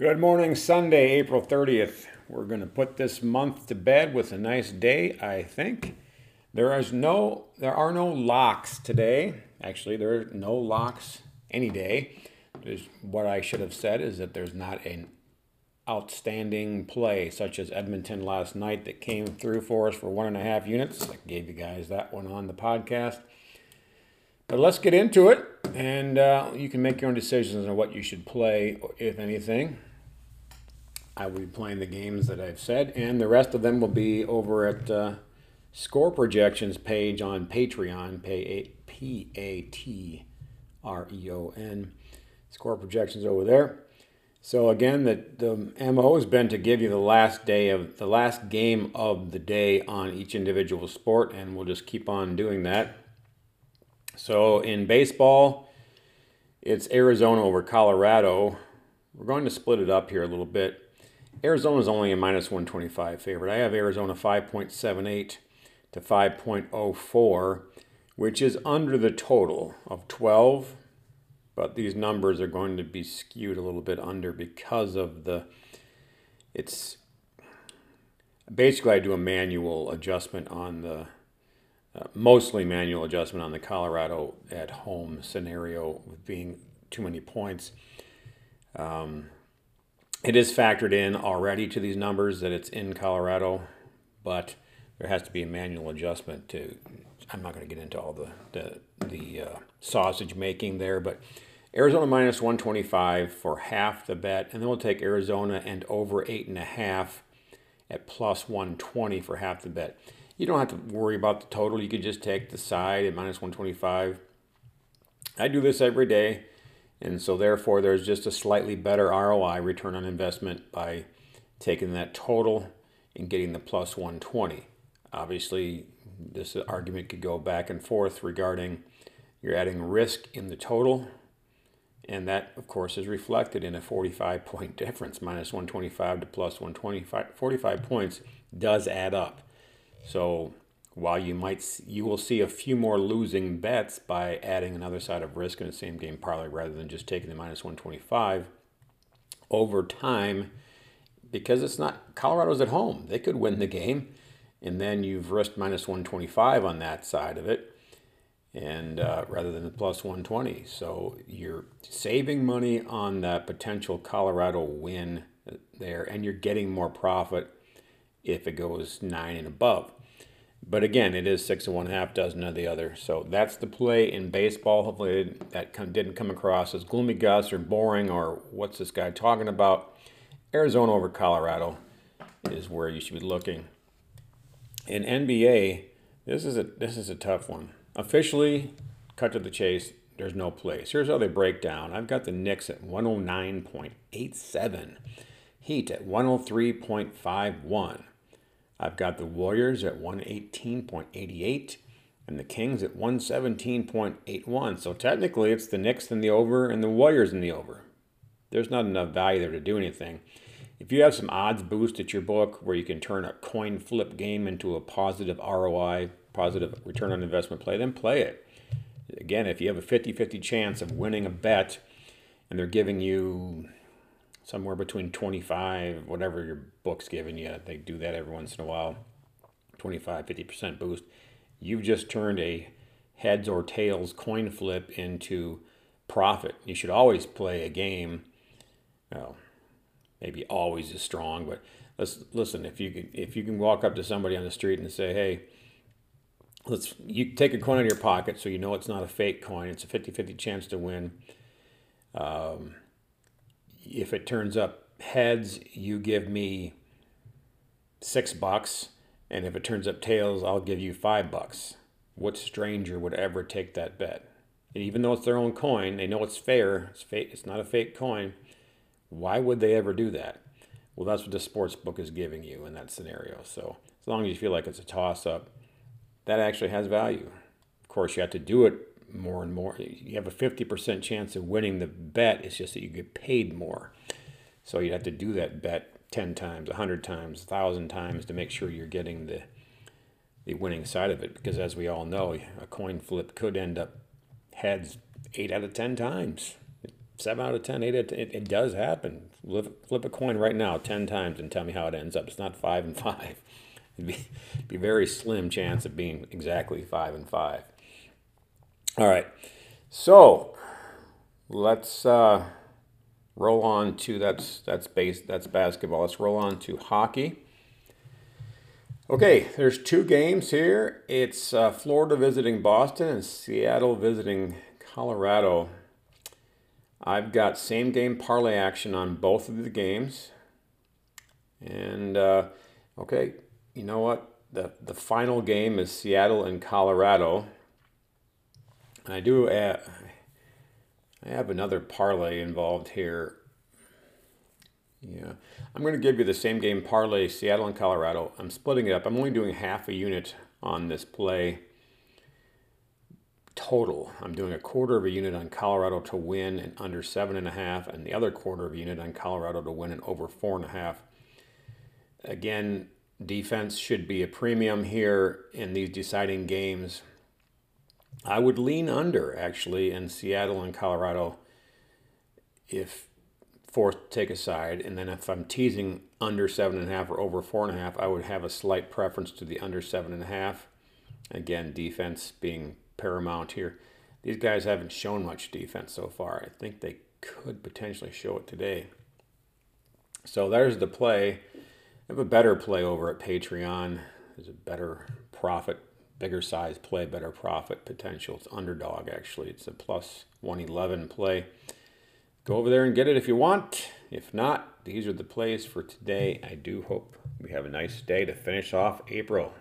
Good morning, Sunday, April 30th. We're going to put this month to bed with a nice day, I think. There is no there are no locks today. Actually, there are no locks any day. There's, what I should have said is that there's not an outstanding play such as Edmonton last night that came through for us for one and a half units. I gave you guys that one on the podcast. But let's get into it, and uh, you can make your own decisions on what you should play, if anything. I will be playing the games that I've said, and the rest of them will be over at uh, Score Projections page on Patreon, P A T R E O N. Score Projections over there. So again, the, the MO has been to give you the last day of the last game of the day on each individual sport, and we'll just keep on doing that. So in baseball, it's Arizona over Colorado. We're going to split it up here a little bit. Arizona is only a minus 125 favorite. I have Arizona 5.78 to 5.04, which is under the total of 12. But these numbers are going to be skewed a little bit under because of the. It's basically I do a manual adjustment on the. Uh, mostly manual adjustment on the Colorado at home scenario with being too many points. Um, it is factored in already to these numbers that it's in Colorado, but there has to be a manual adjustment to. I'm not going to get into all the the, the uh, sausage making there, but Arizona minus 125 for half the bet, and then we'll take Arizona and over eight and a half at plus 120 for half the bet. You don't have to worry about the total. You could just take the side at minus 125. I do this every day. And so, therefore, there's just a slightly better ROI, return on investment, by taking that total and getting the plus 120. Obviously, this argument could go back and forth regarding you're adding risk in the total. And that, of course, is reflected in a 45 point difference. Minus 125 to plus 125, 45 points does add up. So, while you might you will see a few more losing bets by adding another side of risk in the same game parlay rather than just taking the minus 125 over time because it's not Colorado's at home they could win the game and then you've risked minus 125 on that side of it and uh, rather than the plus 120 so you're saving money on that potential Colorado win there and you're getting more profit if it goes 9 and above but again, it is six and one half dozen of the other. So that's the play in baseball. Hopefully that didn't come across as gloomy Gus or boring or what's this guy talking about. Arizona over Colorado is where you should be looking. In NBA, this is a this is a tough one. Officially, cut to the chase. There's no place. Here's how they break down. I've got the Knicks at 109.87, Heat at 103.51. I've got the Warriors at 118.88 and the Kings at 117.81. So technically, it's the Knicks in the over and the Warriors in the over. There's not enough value there to do anything. If you have some odds boost at your book where you can turn a coin flip game into a positive ROI, positive return on investment play, then play it. Again, if you have a 50 50 chance of winning a bet and they're giving you somewhere between 25, whatever your book's giving you. They do that every once in a while. 25, 50% boost. You've just turned a heads or tails coin flip into profit. You should always play a game. Well, maybe always is strong, but let's listen. If you can, if you can walk up to somebody on the street and say, "Hey, let's," you take a coin out of your pocket so you know it's not a fake coin. It's a 50-50 chance to win. Um, if it turns up heads, you give me six bucks, and if it turns up tails, I'll give you five bucks. What stranger would ever take that bet? And even though it's their own coin, they know it's fair. It's fake. It's not a fake coin. Why would they ever do that? Well, that's what the sports book is giving you in that scenario. So as long as you feel like it's a toss up, that actually has value. Of course, you have to do it more and more. You have a 50% chance of winning the bet. It's just that you get paid more. So you'd have to do that bet 10 times, 100 times, 1,000 times to make sure you're getting the, the winning side of it. Because as we all know, a coin flip could end up heads 8 out of 10 times. 7 out of 10, 8 out of 10. It, it does happen. Flip a coin right now 10 times and tell me how it ends up. It's not 5 and 5. It'd be, be a very slim chance of being exactly 5 and 5. All right. So, let's uh, roll on to that's that's base that's basketball. Let's roll on to hockey. Okay, there's two games here. It's uh, Florida visiting Boston and Seattle visiting Colorado. I've got same game parlay action on both of the games. And uh, okay, you know what? The the final game is Seattle and Colorado. And I do add, I have another parlay involved here. Yeah, I'm going to give you the same game parlay, Seattle and Colorado. I'm splitting it up. I'm only doing half a unit on this play total. I'm doing a quarter of a unit on Colorado to win and under seven and a half, and the other quarter of a unit on Colorado to win and over four and a half. Again, defense should be a premium here in these deciding games. I would lean under actually in Seattle and Colorado if fourth take a side, and then if I'm teasing under seven and a half or over four and a half, I would have a slight preference to the under seven and a half. Again, defense being paramount here. These guys haven't shown much defense so far. I think they could potentially show it today. So there's the play. I have a better play over at Patreon. There's a better profit, bigger size play, better profit potential. It's underdog actually. It's a plus 111 play. Go over there and get it if you want. If not, these are the plays for today. I do hope we have a nice day to finish off April.